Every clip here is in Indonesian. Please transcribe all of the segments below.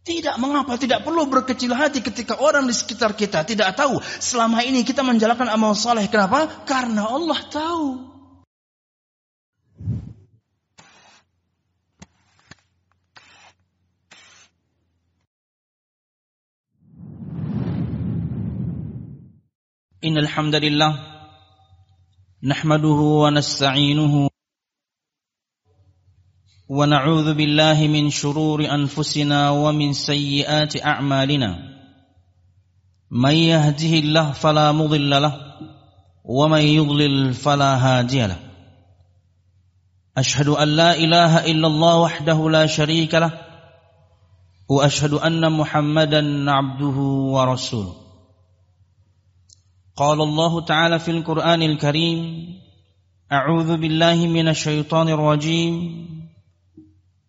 Tidak mengapa, tidak perlu berkecil hati ketika orang di sekitar kita tidak tahu. Selama ini kita menjalankan amal soleh. Kenapa? Karena Allah tahu. Innal hamdalillah nahmaduhu wa nasta'inuhu ونعوذ بالله من شرور أنفسنا ومن سيئات أعمالنا. من يهده الله فلا مضل له ومن يضلل فلا هادي له. أشهد أن لا إله إلا الله وحده لا شريك له وأشهد أن محمدا عبده ورسوله. قال الله تعالى في القرآن الكريم أعوذ بالله من الشيطان الرجيم.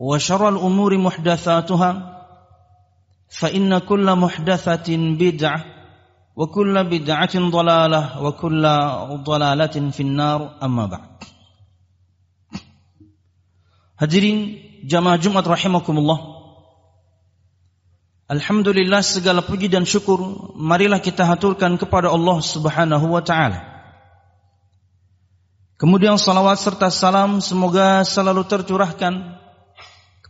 وشر الأمور محدثاتها فإن كل محدثة بدعة وكل بدعة ضلالة وكل ضلالة في النار أما بعد Hadirin jamaah Jumat rahimakumullah Alhamdulillah segala puji dan syukur marilah kita haturkan kepada Allah Subhanahu wa taala. Kemudian salawat serta salam semoga selalu tercurahkan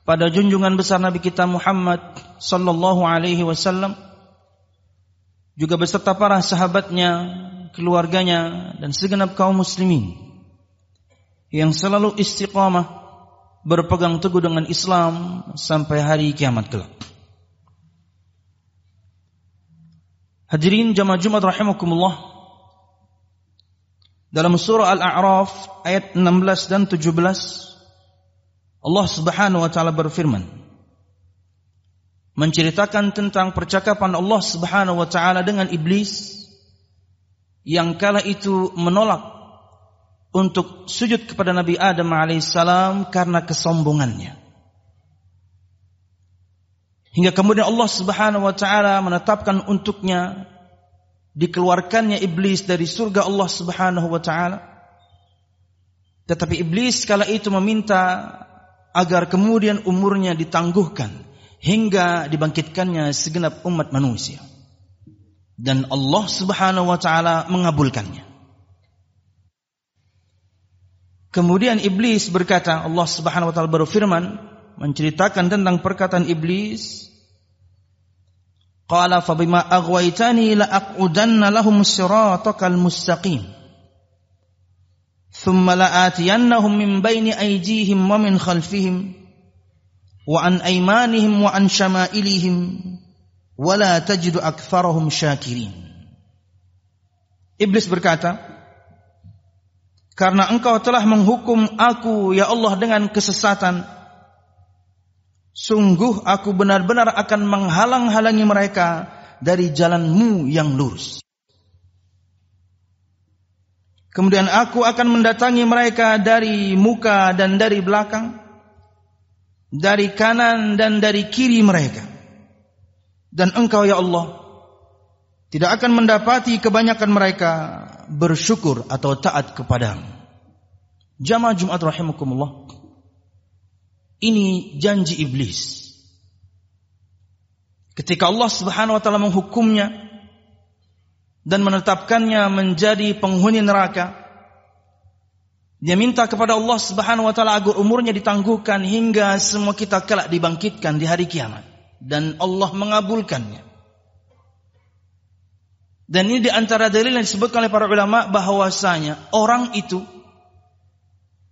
kepada junjungan besar Nabi kita Muhammad sallallahu alaihi wasallam juga beserta para sahabatnya, keluarganya dan segenap kaum muslimin yang selalu istiqamah berpegang teguh dengan Islam sampai hari kiamat kelak. Hadirin jamaah Jumat rahimakumullah. Dalam surah Al-A'raf ayat 16 dan 17 Allah Subhanahu wa taala berfirman menceritakan tentang percakapan Allah Subhanahu wa taala dengan iblis yang kala itu menolak untuk sujud kepada Nabi Adam alaihissalam karena kesombongannya. Hingga kemudian Allah Subhanahu wa taala menetapkan untuknya dikeluarkannya iblis dari surga Allah Subhanahu wa taala. Tetapi iblis kala itu meminta agar kemudian umurnya ditangguhkan hingga dibangkitkannya segenap umat manusia. Dan Allah Subhanahu wa taala mengabulkannya. Kemudian iblis berkata, Allah Subhanahu wa taala berfirman menceritakan tentang perkataan iblis, Qala fa bima aghwaytani la aqudanna lahum siratakal mustaqim. ثم لآتينهم من بين أيديهم ومن خلفهم وعن أيمانهم وعن شمائلهم ولا تجد أكثرهم شاكرين Iblis berkata, karena engkau telah menghukum aku ya Allah dengan kesesatan, sungguh aku benar-benar akan menghalang-halangi mereka dari jalanmu yang lurus. Kemudian aku akan mendatangi mereka dari muka dan dari belakang, dari kanan dan dari kiri mereka. Dan engkau ya Allah tidak akan mendapati kebanyakan mereka bersyukur atau taat kepadamu. Jamaah Jumat rahimakumullah. Ini janji iblis. Ketika Allah Subhanahu wa taala menghukumnya dan menetapkannya menjadi penghuni neraka. Dia minta kepada Allah Subhanahu wa taala agar umurnya ditangguhkan hingga semua kita kelak dibangkitkan di hari kiamat dan Allah mengabulkannya. Dan ini di antara dalil yang disebutkan oleh para ulama bahwasanya orang itu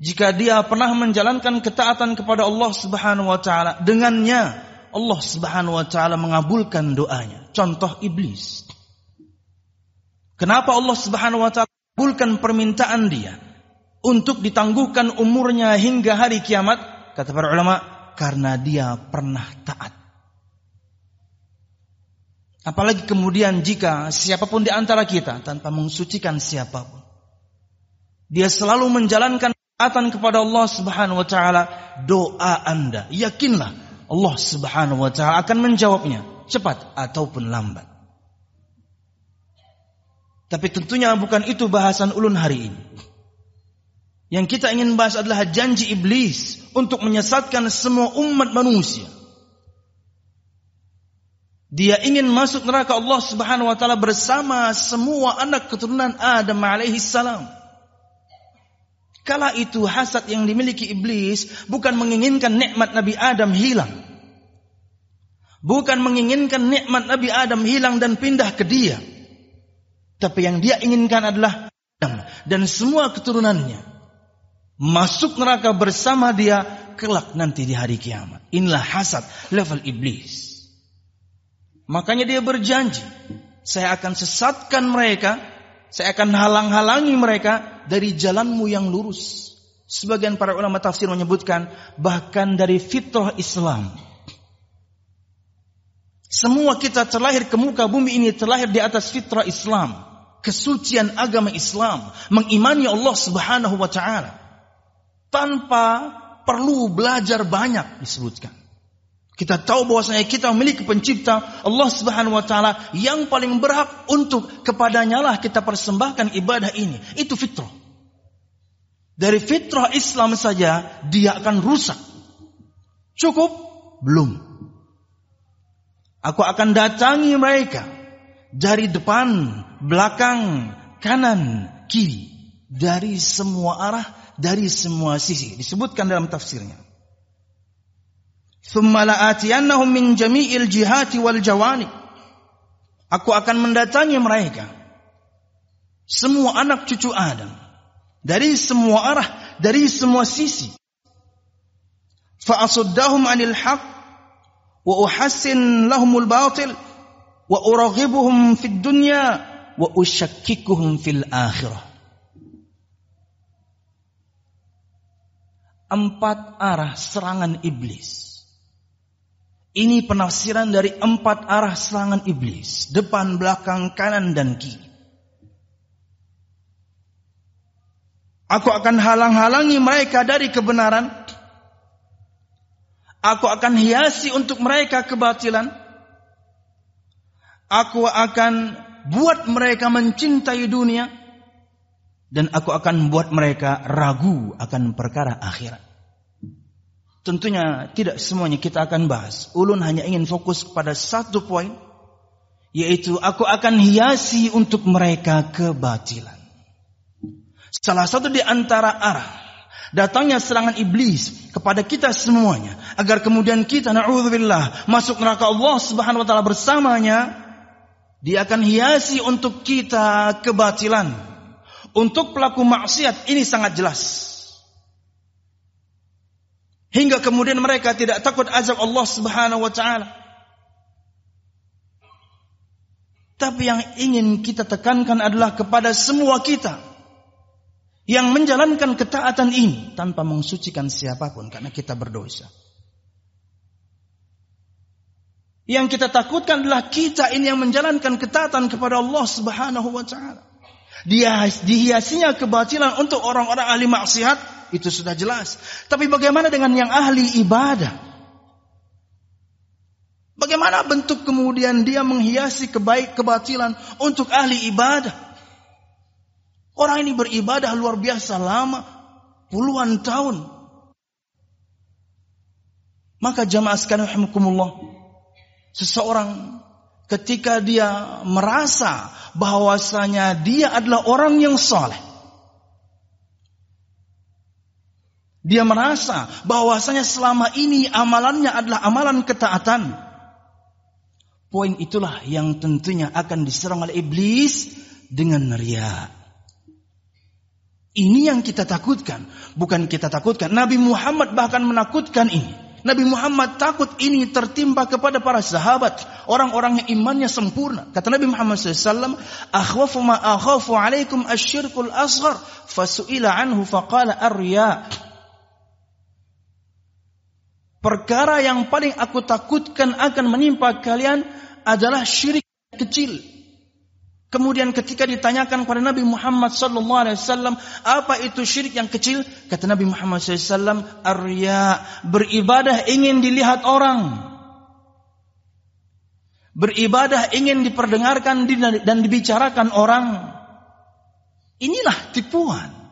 jika dia pernah menjalankan ketaatan kepada Allah Subhanahu wa taala dengannya Allah Subhanahu wa taala mengabulkan doanya. Contoh iblis. Kenapa Allah Subhanahu wa taala mengabulkan permintaan dia untuk ditangguhkan umurnya hingga hari kiamat? Kata para ulama, karena dia pernah taat. Apalagi kemudian jika siapa pun di antara kita tanpa mensucikan siapa pun. Dia selalu menjalankan taatan kepada Allah Subhanahu wa taala, doa Anda yakinlah Allah Subhanahu wa taala akan menjawabnya cepat ataupun lambat. Tapi tentunya bukan itu bahasan ulun hari ini. Yang kita ingin bahas adalah janji iblis untuk menyesatkan semua umat manusia. Dia ingin masuk neraka Allah Subhanahu wa taala bersama semua anak keturunan Adam alaihi salam. Kala itu hasad yang dimiliki iblis bukan menginginkan nikmat Nabi Adam hilang. Bukan menginginkan nikmat Nabi Adam hilang dan pindah ke dia. Tapi yang dia inginkan adalah Adam dan semua keturunannya masuk neraka bersama dia kelak nanti di hari kiamat. Inilah hasad level iblis. Makanya dia berjanji, saya akan sesatkan mereka, saya akan halang-halangi mereka dari jalanmu yang lurus. Sebagian para ulama tafsir menyebutkan bahkan dari fitrah Islam. Semua kita terlahir ke muka bumi ini terlahir di atas fitrah Islam, kesucian agama Islam, mengimani Allah Subhanahu wa taala tanpa perlu belajar banyak disebutkan. Kita tahu bahwasanya kita memiliki pencipta Allah Subhanahu wa taala yang paling berhak untuk kepadanya lah kita persembahkan ibadah ini. Itu fitrah. Dari fitrah Islam saja dia akan rusak. Cukup? Belum. Aku akan datangi mereka dari depan, belakang, kanan, kiri, dari semua arah, dari semua sisi. Disebutkan dalam tafsirnya. La'atiyannahum min jami'il jihati wal jawani. Aku akan mendatangi mereka. Semua anak cucu Adam. Dari semua arah, dari semua sisi. Fa'asuddahum anil haq. Wa uhassin lahumul batil. Wa uraghibuhum fid dunya. Wa usyakkikuhum fil akhirah. Empat arah serangan iblis ini penafsiran dari empat arah serangan iblis. Depan, belakang, kanan, dan kiri. Aku akan halang-halangi mereka dari kebenaran. Aku akan hiasi untuk mereka kebatilan. Aku akan buat mereka mencintai dunia. Dan aku akan buat mereka ragu akan perkara akhirat. Tentunya tidak semuanya kita akan bahas. Ulun hanya ingin fokus kepada satu poin. Yaitu aku akan hiasi untuk mereka kebatilan. Salah satu di antara arah datangnya serangan iblis kepada kita semuanya agar kemudian kita naudzubillah masuk neraka Allah Subhanahu wa taala bersamanya dia akan hiasi untuk kita kebatilan untuk pelaku maksiat ini sangat jelas Hingga kemudian mereka tidak takut azab Allah Subhanahu wa taala. Tapi yang ingin kita tekankan adalah kepada semua kita yang menjalankan ketaatan ini tanpa mensucikan siapa pun karena kita berdosa. Yang kita takutkan adalah kita ini yang menjalankan ketaatan kepada Allah Subhanahu wa taala. Dia dihiasinya kebatilan untuk orang-orang ahli maksiat itu sudah jelas. Tapi bagaimana dengan yang ahli ibadah? Bagaimana bentuk kemudian dia menghiasi kebaik kebatilan untuk ahli ibadah? Orang ini beribadah luar biasa lama, puluhan tahun. Maka jamaah sekalian rahimakumullah, seseorang ketika dia merasa bahwasanya dia adalah orang yang saleh, Dia merasa bahwasanya selama ini amalannya adalah amalan ketaatan. Poin itulah yang tentunya akan diserang oleh iblis dengan ria. Ini yang kita takutkan, bukan kita takutkan. Nabi Muhammad bahkan menakutkan ini. Nabi Muhammad takut ini tertimpa kepada para sahabat, orang-orang yang imannya sempurna. Kata Nabi Muhammad SAW, "Akhwafu ma akhafu alaikum asyirkul asghar." Fasu'ila anhu faqala ar-riya. Perkara yang paling aku takutkan akan menimpa kalian adalah syirik kecil. Kemudian ketika ditanyakan kepada Nabi Muhammad sallallahu alaihi wasallam, apa itu syirik yang kecil? Kata Nabi Muhammad sallallahu alaihi wasallam, arya, beribadah ingin dilihat orang. Beribadah ingin diperdengarkan dan dibicarakan orang. Inilah tipuan.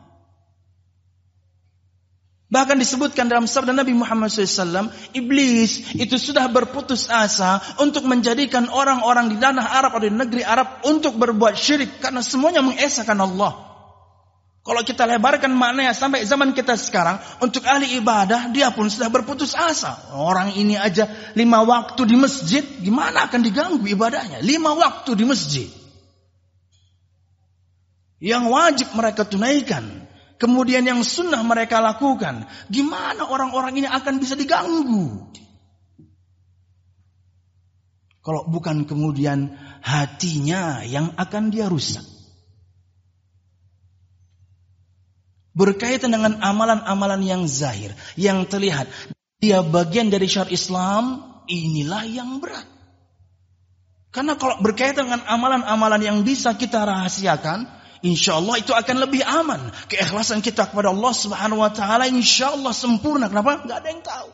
Bahkan disebutkan dalam sabda Nabi Muhammad SAW, iblis itu sudah berputus asa untuk menjadikan orang-orang di tanah Arab atau di negeri Arab untuk berbuat syirik karena semuanya mengesahkan Allah. Kalau kita lebarkan maknanya sampai zaman kita sekarang, untuk ahli ibadah dia pun sudah berputus asa. Orang ini aja lima waktu di masjid, gimana akan diganggu ibadahnya? Lima waktu di masjid. Yang wajib mereka tunaikan Kemudian yang sunnah mereka lakukan. Gimana orang-orang ini akan bisa diganggu? Kalau bukan kemudian hatinya yang akan dia rusak. Berkaitan dengan amalan-amalan yang zahir. Yang terlihat. Dia bagian dari syar Islam. Inilah yang berat. Karena kalau berkaitan dengan amalan-amalan yang bisa kita rahasiakan Insya Allah itu akan lebih aman. Keikhlasan kita kepada Allah Subhanahu Wa Taala Insya Allah sempurna. Kenapa? Gak ada yang tahu.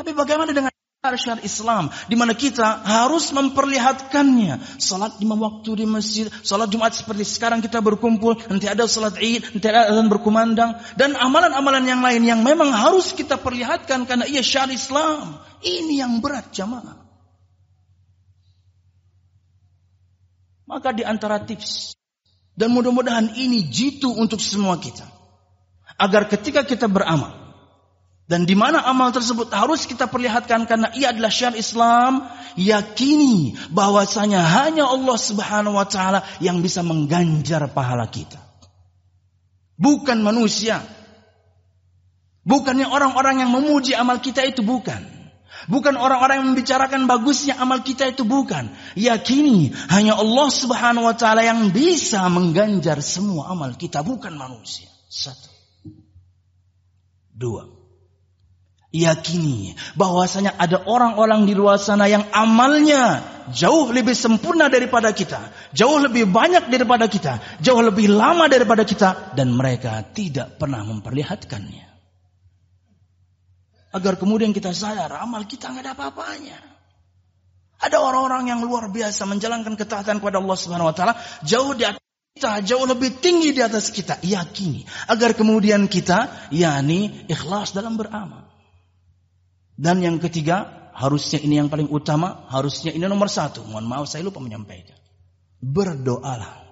Tapi bagaimana dengan syariat Islam di mana kita harus memperlihatkannya salat lima waktu di masjid salat Jumat seperti sekarang kita berkumpul nanti ada salat Id nanti ada azan berkumandang dan amalan-amalan yang lain yang memang harus kita perlihatkan karena ia syariat Islam ini yang berat jamaah Maka di antara tips dan mudah-mudahan ini jitu untuk semua kita. Agar ketika kita beramal dan di mana amal tersebut harus kita perlihatkan karena ia adalah syariat Islam, yakini bahwasanya hanya Allah Subhanahu wa taala yang bisa mengganjar pahala kita. Bukan manusia. Bukannya orang-orang yang memuji amal kita itu bukan. Bukan orang-orang yang membicarakan bagusnya amal kita itu bukan. Yakini hanya Allah Subhanahu wa taala yang bisa mengganjar semua amal kita, bukan manusia. Satu. Dua. Yakini bahwasanya ada orang-orang di luar sana yang amalnya jauh lebih sempurna daripada kita, jauh lebih banyak daripada kita, jauh lebih lama daripada kita dan mereka tidak pernah memperlihatkannya. Agar kemudian kita sadar amal kita nggak ada apa-apanya. Ada orang-orang yang luar biasa menjalankan ketaatan kepada Allah Subhanahu wa taala jauh di atas kita, jauh lebih tinggi di atas kita. Yakini agar kemudian kita yakni ikhlas dalam beramal. Dan yang ketiga, harusnya ini yang paling utama, harusnya ini nomor satu. Mohon maaf saya lupa menyampaikan. Berdoalah.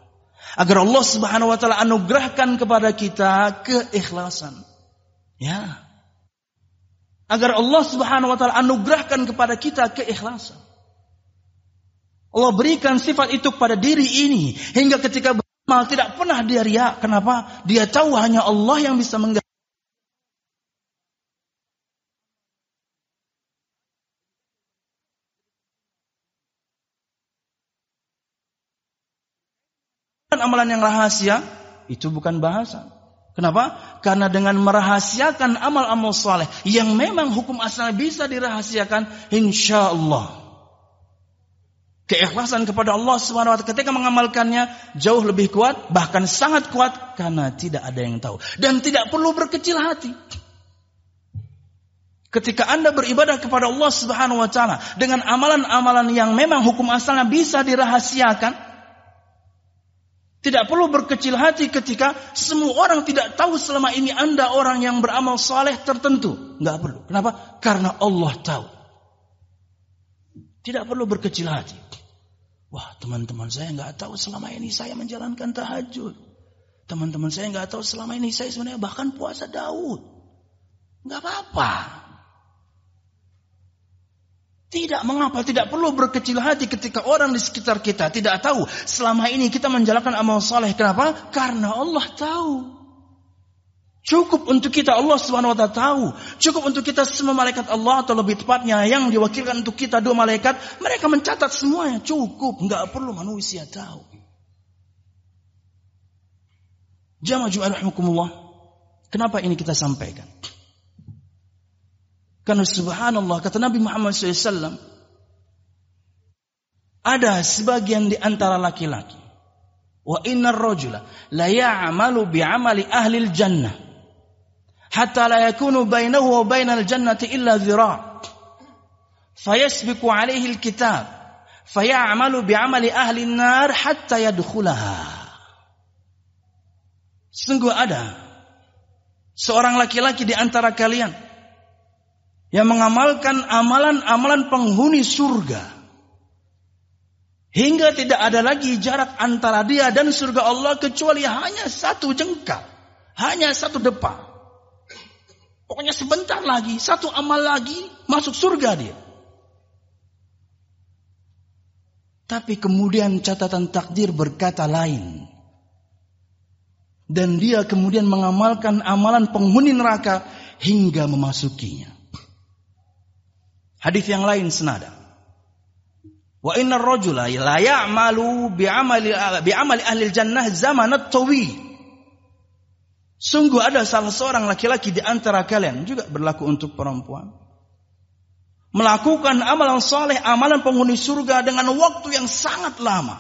Agar Allah subhanahu wa ta'ala anugerahkan kepada kita keikhlasan. Ya, Agar Allah subhanahu wa ta'ala anugerahkan kepada kita keikhlasan. Allah berikan sifat itu kepada diri ini. Hingga ketika beramal tidak pernah dia riak. Kenapa? Dia tahu hanya Allah yang bisa mengganti. amalan yang rahasia itu bukan bahasa. Kenapa? Karena dengan merahasiakan amal-amal soleh yang memang hukum asalnya bisa dirahasiakan, insya Allah keikhlasan kepada Allah Subhanahu wa taala ketika mengamalkannya jauh lebih kuat, bahkan sangat kuat karena tidak ada yang tahu dan tidak perlu berkecil hati. Ketika Anda beribadah kepada Allah Subhanahu wa taala dengan amalan-amalan yang memang hukum asalnya bisa dirahasiakan, tidak perlu berkecil hati ketika semua orang tidak tahu selama ini Anda orang yang beramal saleh tertentu. Nggak perlu. Kenapa? Karena Allah tahu. Tidak perlu berkecil hati. Wah teman-teman saya nggak tahu selama ini saya menjalankan tahajud. Teman-teman saya nggak tahu selama ini saya sebenarnya bahkan puasa Daud. Nggak apa-apa. Tidak mengapa, tidak perlu berkecil hati ketika orang di sekitar kita tidak tahu selama ini kita menjalankan amal saleh. Kenapa? Karena Allah tahu. Cukup untuk kita Allah Subhanahu tahu. Cukup untuk kita semua malaikat Allah atau lebih tepatnya yang diwakilkan untuk kita dua malaikat, mereka mencatat semuanya. Cukup, enggak perlu manusia tahu. Jamaah Jumat rahimakumullah. Kenapa ini kita sampaikan? Karena subhanallah kata Nabi Muhammad SAW ada sebagian di antara laki-laki. Wa innar rajula la ya'malu bi'amali ahli jannah hatta la yakunu bainahu wa bainal jannati illa dhira' fayasbiqu alayhi al-kitab fayamalu bi'amali ahli an-nar hatta yadkhulaha. Sungguh ada seorang laki-laki di antara kalian yang mengamalkan amalan-amalan penghuni surga hingga tidak ada lagi jarak antara dia dan surga Allah kecuali hanya satu jengkal, hanya satu depa. Pokoknya sebentar lagi, satu amal lagi masuk surga dia. Tapi kemudian catatan takdir berkata lain. Dan dia kemudian mengamalkan amalan penghuni neraka hingga memasukinya. Hadis yang lain senada. Wa inna rajula la ya'malu bi'amali bi'amali ahli jannah zaman at-tawil. Sungguh ada salah seorang laki-laki di antara kalian juga berlaku untuk perempuan. Melakukan amalan soleh, amalan penghuni surga dengan waktu yang sangat lama.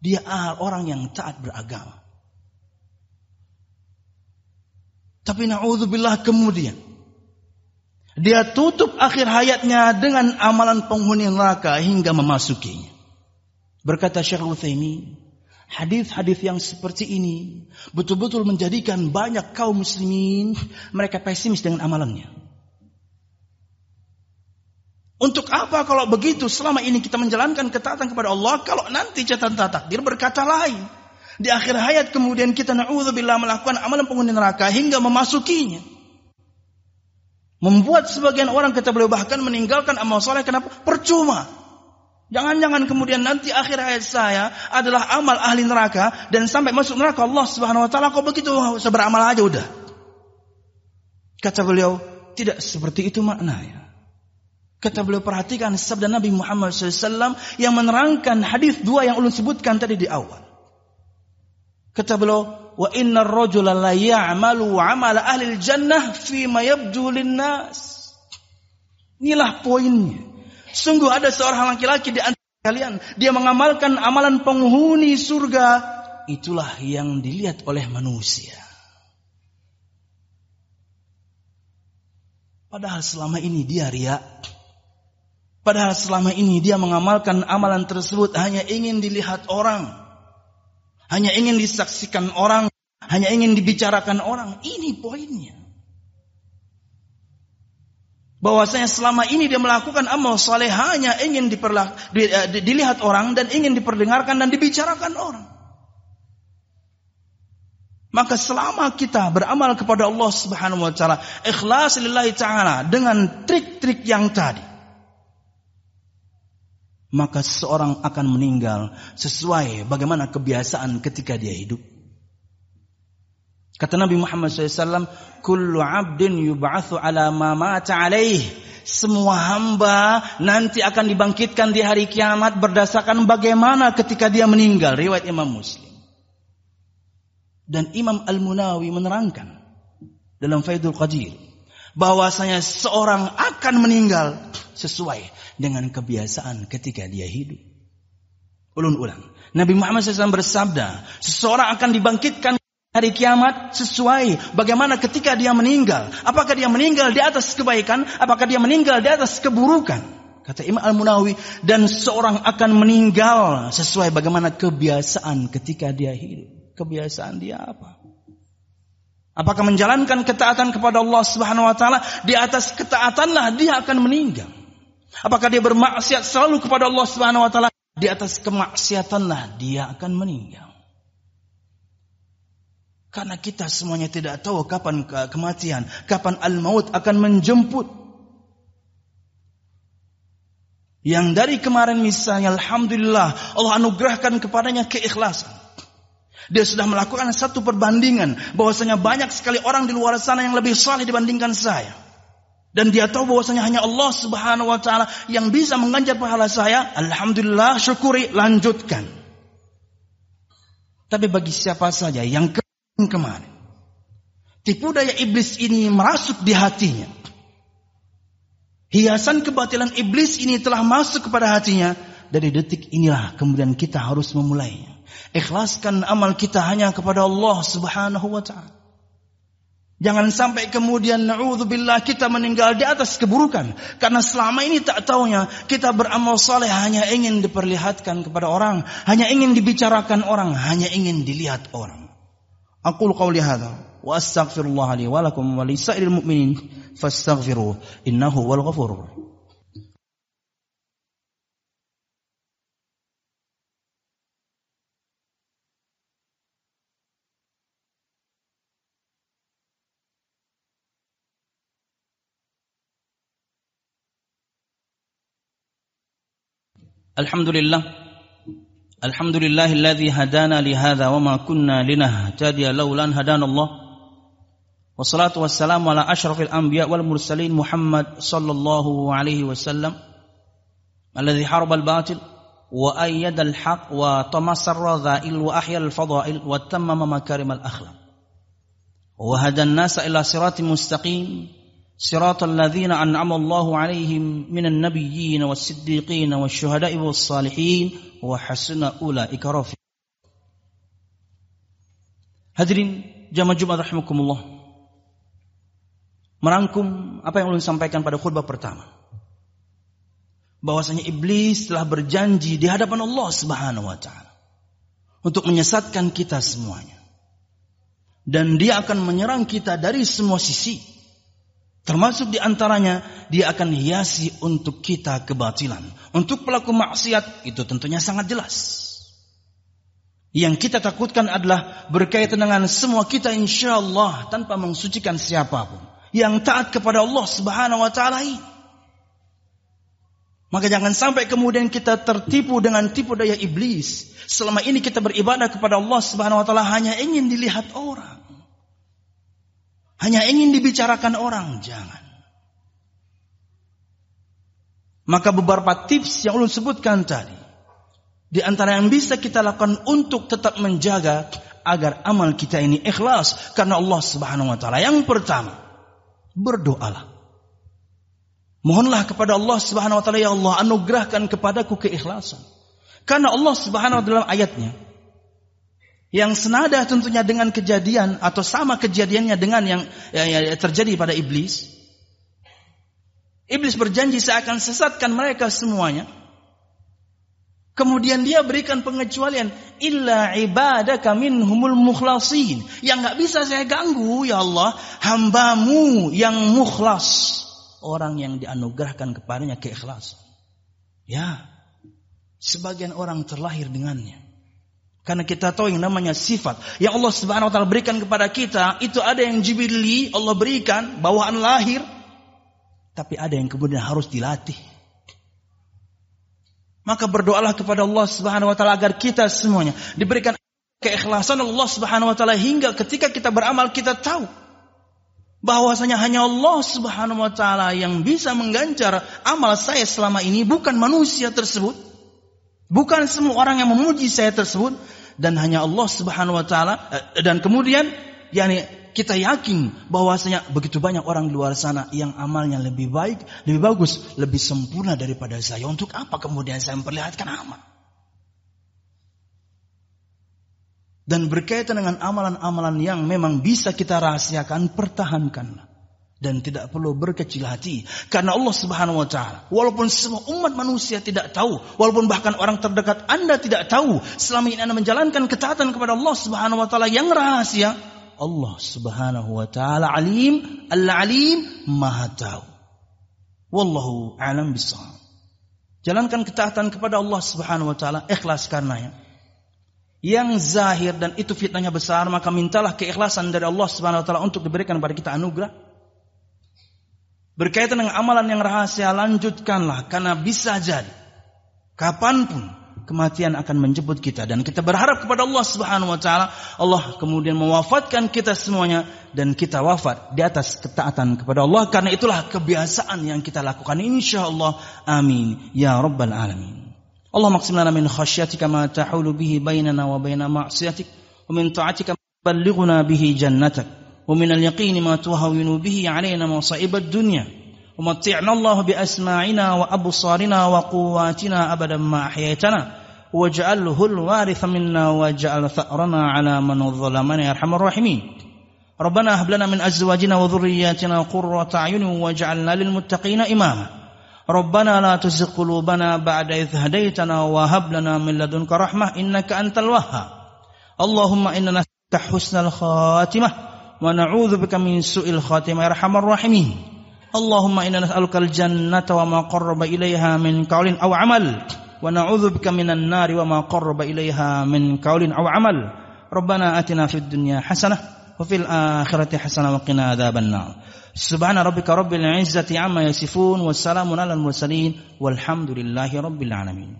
Dia orang yang taat beragama. Tapi na'udzubillah kemudian dia tutup akhir hayatnya dengan amalan penghuni neraka hingga memasukinya. Berkata Syekh Utsaimin, hadis-hadis yang seperti ini betul-betul menjadikan banyak kaum muslimin mereka pesimis dengan amalannya. Untuk apa kalau begitu selama ini kita menjalankan ketaatan kepada Allah kalau nanti catatan takdir berkata lain. Di akhir hayat kemudian kita na'udzubillah melakukan amalan penghuni neraka hingga memasukinya. Membuat sebagian orang kata beliau bahkan meninggalkan amal soleh kenapa? Percuma. Jangan-jangan kemudian nanti akhir hayat saya adalah amal ahli neraka dan sampai masuk neraka Allah Subhanahu wa taala kok begitu seberamal aja udah. Kata beliau, tidak seperti itu maknanya. Kata beliau perhatikan sabda Nabi Muhammad SAW yang menerangkan hadis dua yang ulun sebutkan tadi di awal. Innar rajula la ya'malu 'amala ahli jannah fi ma yabdu linnas. Inilah poinnya. Sungguh ada seorang laki-laki di antara kalian, dia mengamalkan amalan penghuni surga, itulah yang dilihat oleh manusia. Padahal selama ini dia riak. Padahal selama ini dia mengamalkan amalan tersebut hanya ingin dilihat orang hanya ingin disaksikan orang, hanya ingin dibicarakan orang. Ini poinnya. Bahwasanya selama ini dia melakukan amal saleh hanya ingin diperlah, di, uh, dilihat orang dan ingin diperdengarkan dan dibicarakan orang. Maka selama kita beramal kepada Allah Subhanahu wa taala, ikhlas lillahi taala dengan trik-trik yang tadi, maka seseorang akan meninggal sesuai bagaimana kebiasaan ketika dia hidup. Kata Nabi Muhammad SAW, Kullu abdin yub'athu ala ma mata alaih. Semua hamba nanti akan dibangkitkan di hari kiamat berdasarkan bagaimana ketika dia meninggal. Riwayat Imam Muslim. Dan Imam Al-Munawi menerangkan dalam Faidul Qadir bahwasanya seorang akan meninggal sesuai dengan kebiasaan ketika dia hidup. Ulun ulang. Nabi Muhammad SAW bersabda, seseorang akan dibangkitkan hari kiamat sesuai bagaimana ketika dia meninggal. Apakah dia meninggal di atas kebaikan? Apakah dia meninggal di atas keburukan? Kata Imam Al-Munawi, dan seorang akan meninggal sesuai bagaimana kebiasaan ketika dia hidup. Kebiasaan dia apa? Apakah menjalankan ketaatan kepada Allah Subhanahu wa taala di atas ketaatanlah dia akan meninggal. Apakah dia bermaksiat selalu kepada Allah Subhanahu wa taala? Di atas kemaksiatanlah dia akan meninggal. Karena kita semuanya tidak tahu kapan kematian, kapan al-maut akan menjemput. Yang dari kemarin misalnya Alhamdulillah Allah anugerahkan kepadanya keikhlasan. Dia sudah melakukan satu perbandingan bahwasanya banyak sekali orang di luar sana yang lebih saleh dibandingkan saya. Dan dia tahu bahwasanya hanya Allah Subhanahu wa taala yang bisa mengganjar pahala saya. Alhamdulillah, syukuri, lanjutkan. Tapi bagi siapa saja yang kemarin tipu daya iblis ini merasuk di hatinya Hiasan kebatilan iblis ini telah masuk kepada hatinya. Dari detik inilah kemudian kita harus memulainya. Ikhlaskan amal kita hanya kepada Allah Subhanahu wa taala. Jangan sampai kemudian na'udzubillah kita meninggal di atas keburukan. Karena selama ini tak taunya kita beramal soleh hanya ingin diperlihatkan kepada orang. Hanya ingin dibicarakan orang. Hanya ingin dilihat orang. Aku qawli hadha wa astaghfirullah li wa lakum wa li sa'ilil mu'minin fastaghfiruh innahu wal ghafurur الحمد لله الحمد لله الذي هدانا لهذا وما كنا لنهتدي لولا ان هدانا الله والصلاة والسلام على أشرف الأنبياء والمرسلين محمد صلى الله عليه وسلم الذي حارب الباطل وأيد الحق وطمس الرذائل وأحيا الفضائل وتمم مكارم الأخلاق وهدى الناس إلى صراط مستقيم صراط الذين أنعم الله عليهم من النبيين والصديقين والشهداء والصالحين وحسن أولئك رفيقا Hadirin jamaah Jumat rahimakumullah. merangkum apa yang ulun sampaikan pada khutbah pertama. Bahwasanya iblis telah berjanji di hadapan Allah Subhanahu wa taala untuk menyesatkan kita semuanya. Dan dia akan menyerang kita dari semua sisi. Termasuk di antaranya dia akan hiasi untuk kita kebatilan. Untuk pelaku maksiat itu tentunya sangat jelas. Yang kita takutkan adalah berkaitan dengan semua kita insya Allah tanpa mensucikan siapa pun yang taat kepada Allah Subhanahu wa taala. Maka jangan sampai kemudian kita tertipu dengan tipu daya iblis. Selama ini kita beribadah kepada Allah Subhanahu wa taala hanya ingin dilihat orang. Hanya ingin dibicarakan orang, jangan. Maka beberapa tips yang ulun sebutkan tadi di antara yang bisa kita lakukan untuk tetap menjaga agar amal kita ini ikhlas karena Allah Subhanahu wa taala. Yang pertama, berdoalah. Mohonlah kepada Allah Subhanahu wa taala ya Allah anugerahkan kepadaku keikhlasan. Karena Allah Subhanahu wa taala dalam ayatnya yang senada tentunya dengan kejadian atau sama kejadiannya dengan yang, yang, yang terjadi pada iblis. Iblis berjanji saya akan sesatkan mereka semuanya. Kemudian dia berikan pengecualian illa ibadaka minhumul mukhlasin. Yang nggak bisa saya ganggu ya Allah, hambamu yang mukhlas. Orang yang dianugerahkan kepadanya keikhlasan. Ya. Sebagian orang terlahir dengannya. Karena kita tahu yang namanya sifat yang Allah Subhanahu wa taala berikan kepada kita, itu ada yang jibili Allah berikan bawaan lahir, tapi ada yang kemudian harus dilatih. Maka berdoalah kepada Allah Subhanahu wa taala agar kita semuanya diberikan keikhlasan Allah Subhanahu wa taala hingga ketika kita beramal kita tahu bahwasanya hanya Allah Subhanahu wa taala yang bisa mengganjar amal saya selama ini bukan manusia tersebut. Bukan semua orang yang memuji saya tersebut dan hanya Allah Subhanahu wa taala eh, dan kemudian yakni kita yakin bahwasanya begitu banyak orang di luar sana yang amalnya lebih baik, lebih bagus, lebih sempurna daripada saya. Untuk apa kemudian saya memperlihatkan amal? Dan berkaitan dengan amalan-amalan yang memang bisa kita rahasiakan, pertahankanlah. Dan tidak perlu berkecil hati. Karena Allah subhanahu wa ta'ala. Walaupun semua umat manusia tidak tahu. Walaupun bahkan orang terdekat anda tidak tahu. Selama ini anda menjalankan ketaatan kepada Allah subhanahu wa ta'ala yang rahasia. Allah Subhanahu wa taala alim, al-alim Maha tahu. Wallahu a'lam bishawab. Jalankan ketaatan kepada Allah Subhanahu wa taala ikhlas karenanya. Yang zahir dan itu fitnahnya besar maka mintalah keikhlasan dari Allah Subhanahu wa taala untuk diberikan kepada kita anugerah. Berkaitan dengan amalan yang rahasia lanjutkanlah karena bisa jadi kapan pun kematian akan menjemput kita. Dan kita berharap kepada Allah Subhanahu wa taala. Allah kemudian mewafatkan kita semuanya dan kita wafat di atas ketaatan kepada Allah. Karena itulah kebiasaan yang kita lakukan. Insyaallah amin. Ya rabbal alamin. Allah maksim lana min khasyatika ma tahulu bihi bainana wa baina wa min ta'atika bihi jannatak min al-yaqini ma tuhawwinu bihi alaina masa'ib ad-dunya ومتعنا الله بأسماعنا وأبصارنا وقواتنا أبدا ما أحييتنا. واجعله الوارث منا واجعل ثأرنا على من ظلمنا يا أرحم الراحمين. ربنا هب لنا من أزواجنا وذرياتنا قرة أعين واجعلنا للمتقين إماما. ربنا لا تزغ قلوبنا بعد إذ هديتنا وهب لنا من لدنك رحمة إنك أنت الوهاب. اللهم إنا نسألك حسن الخاتمة. ونعوذ بك من سوء الخاتمة يا أرحم الراحمين اللهم إنا نسألك الجنة وما قرب إليها من قول أو عمل ونعوذ بك من النار وما قرب إليها من قول أو عمل ربنا آتنا في الدنيا حسنة وفي الآخرة حسنة وقنا عذاب النار سبحان ربك رب العزة عما يصفون والسلام على المرسلين والحمد لله رب العالمين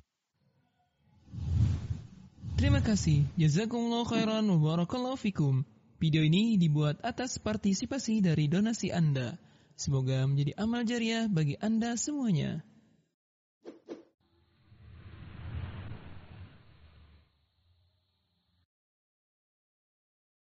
Terima kasih. Jazakumullah khairan wa barakallahu fikum. Video ini dibuat atas partisipasi dari donasi Anda. Semoga menjadi amal jariah bagi Anda semuanya.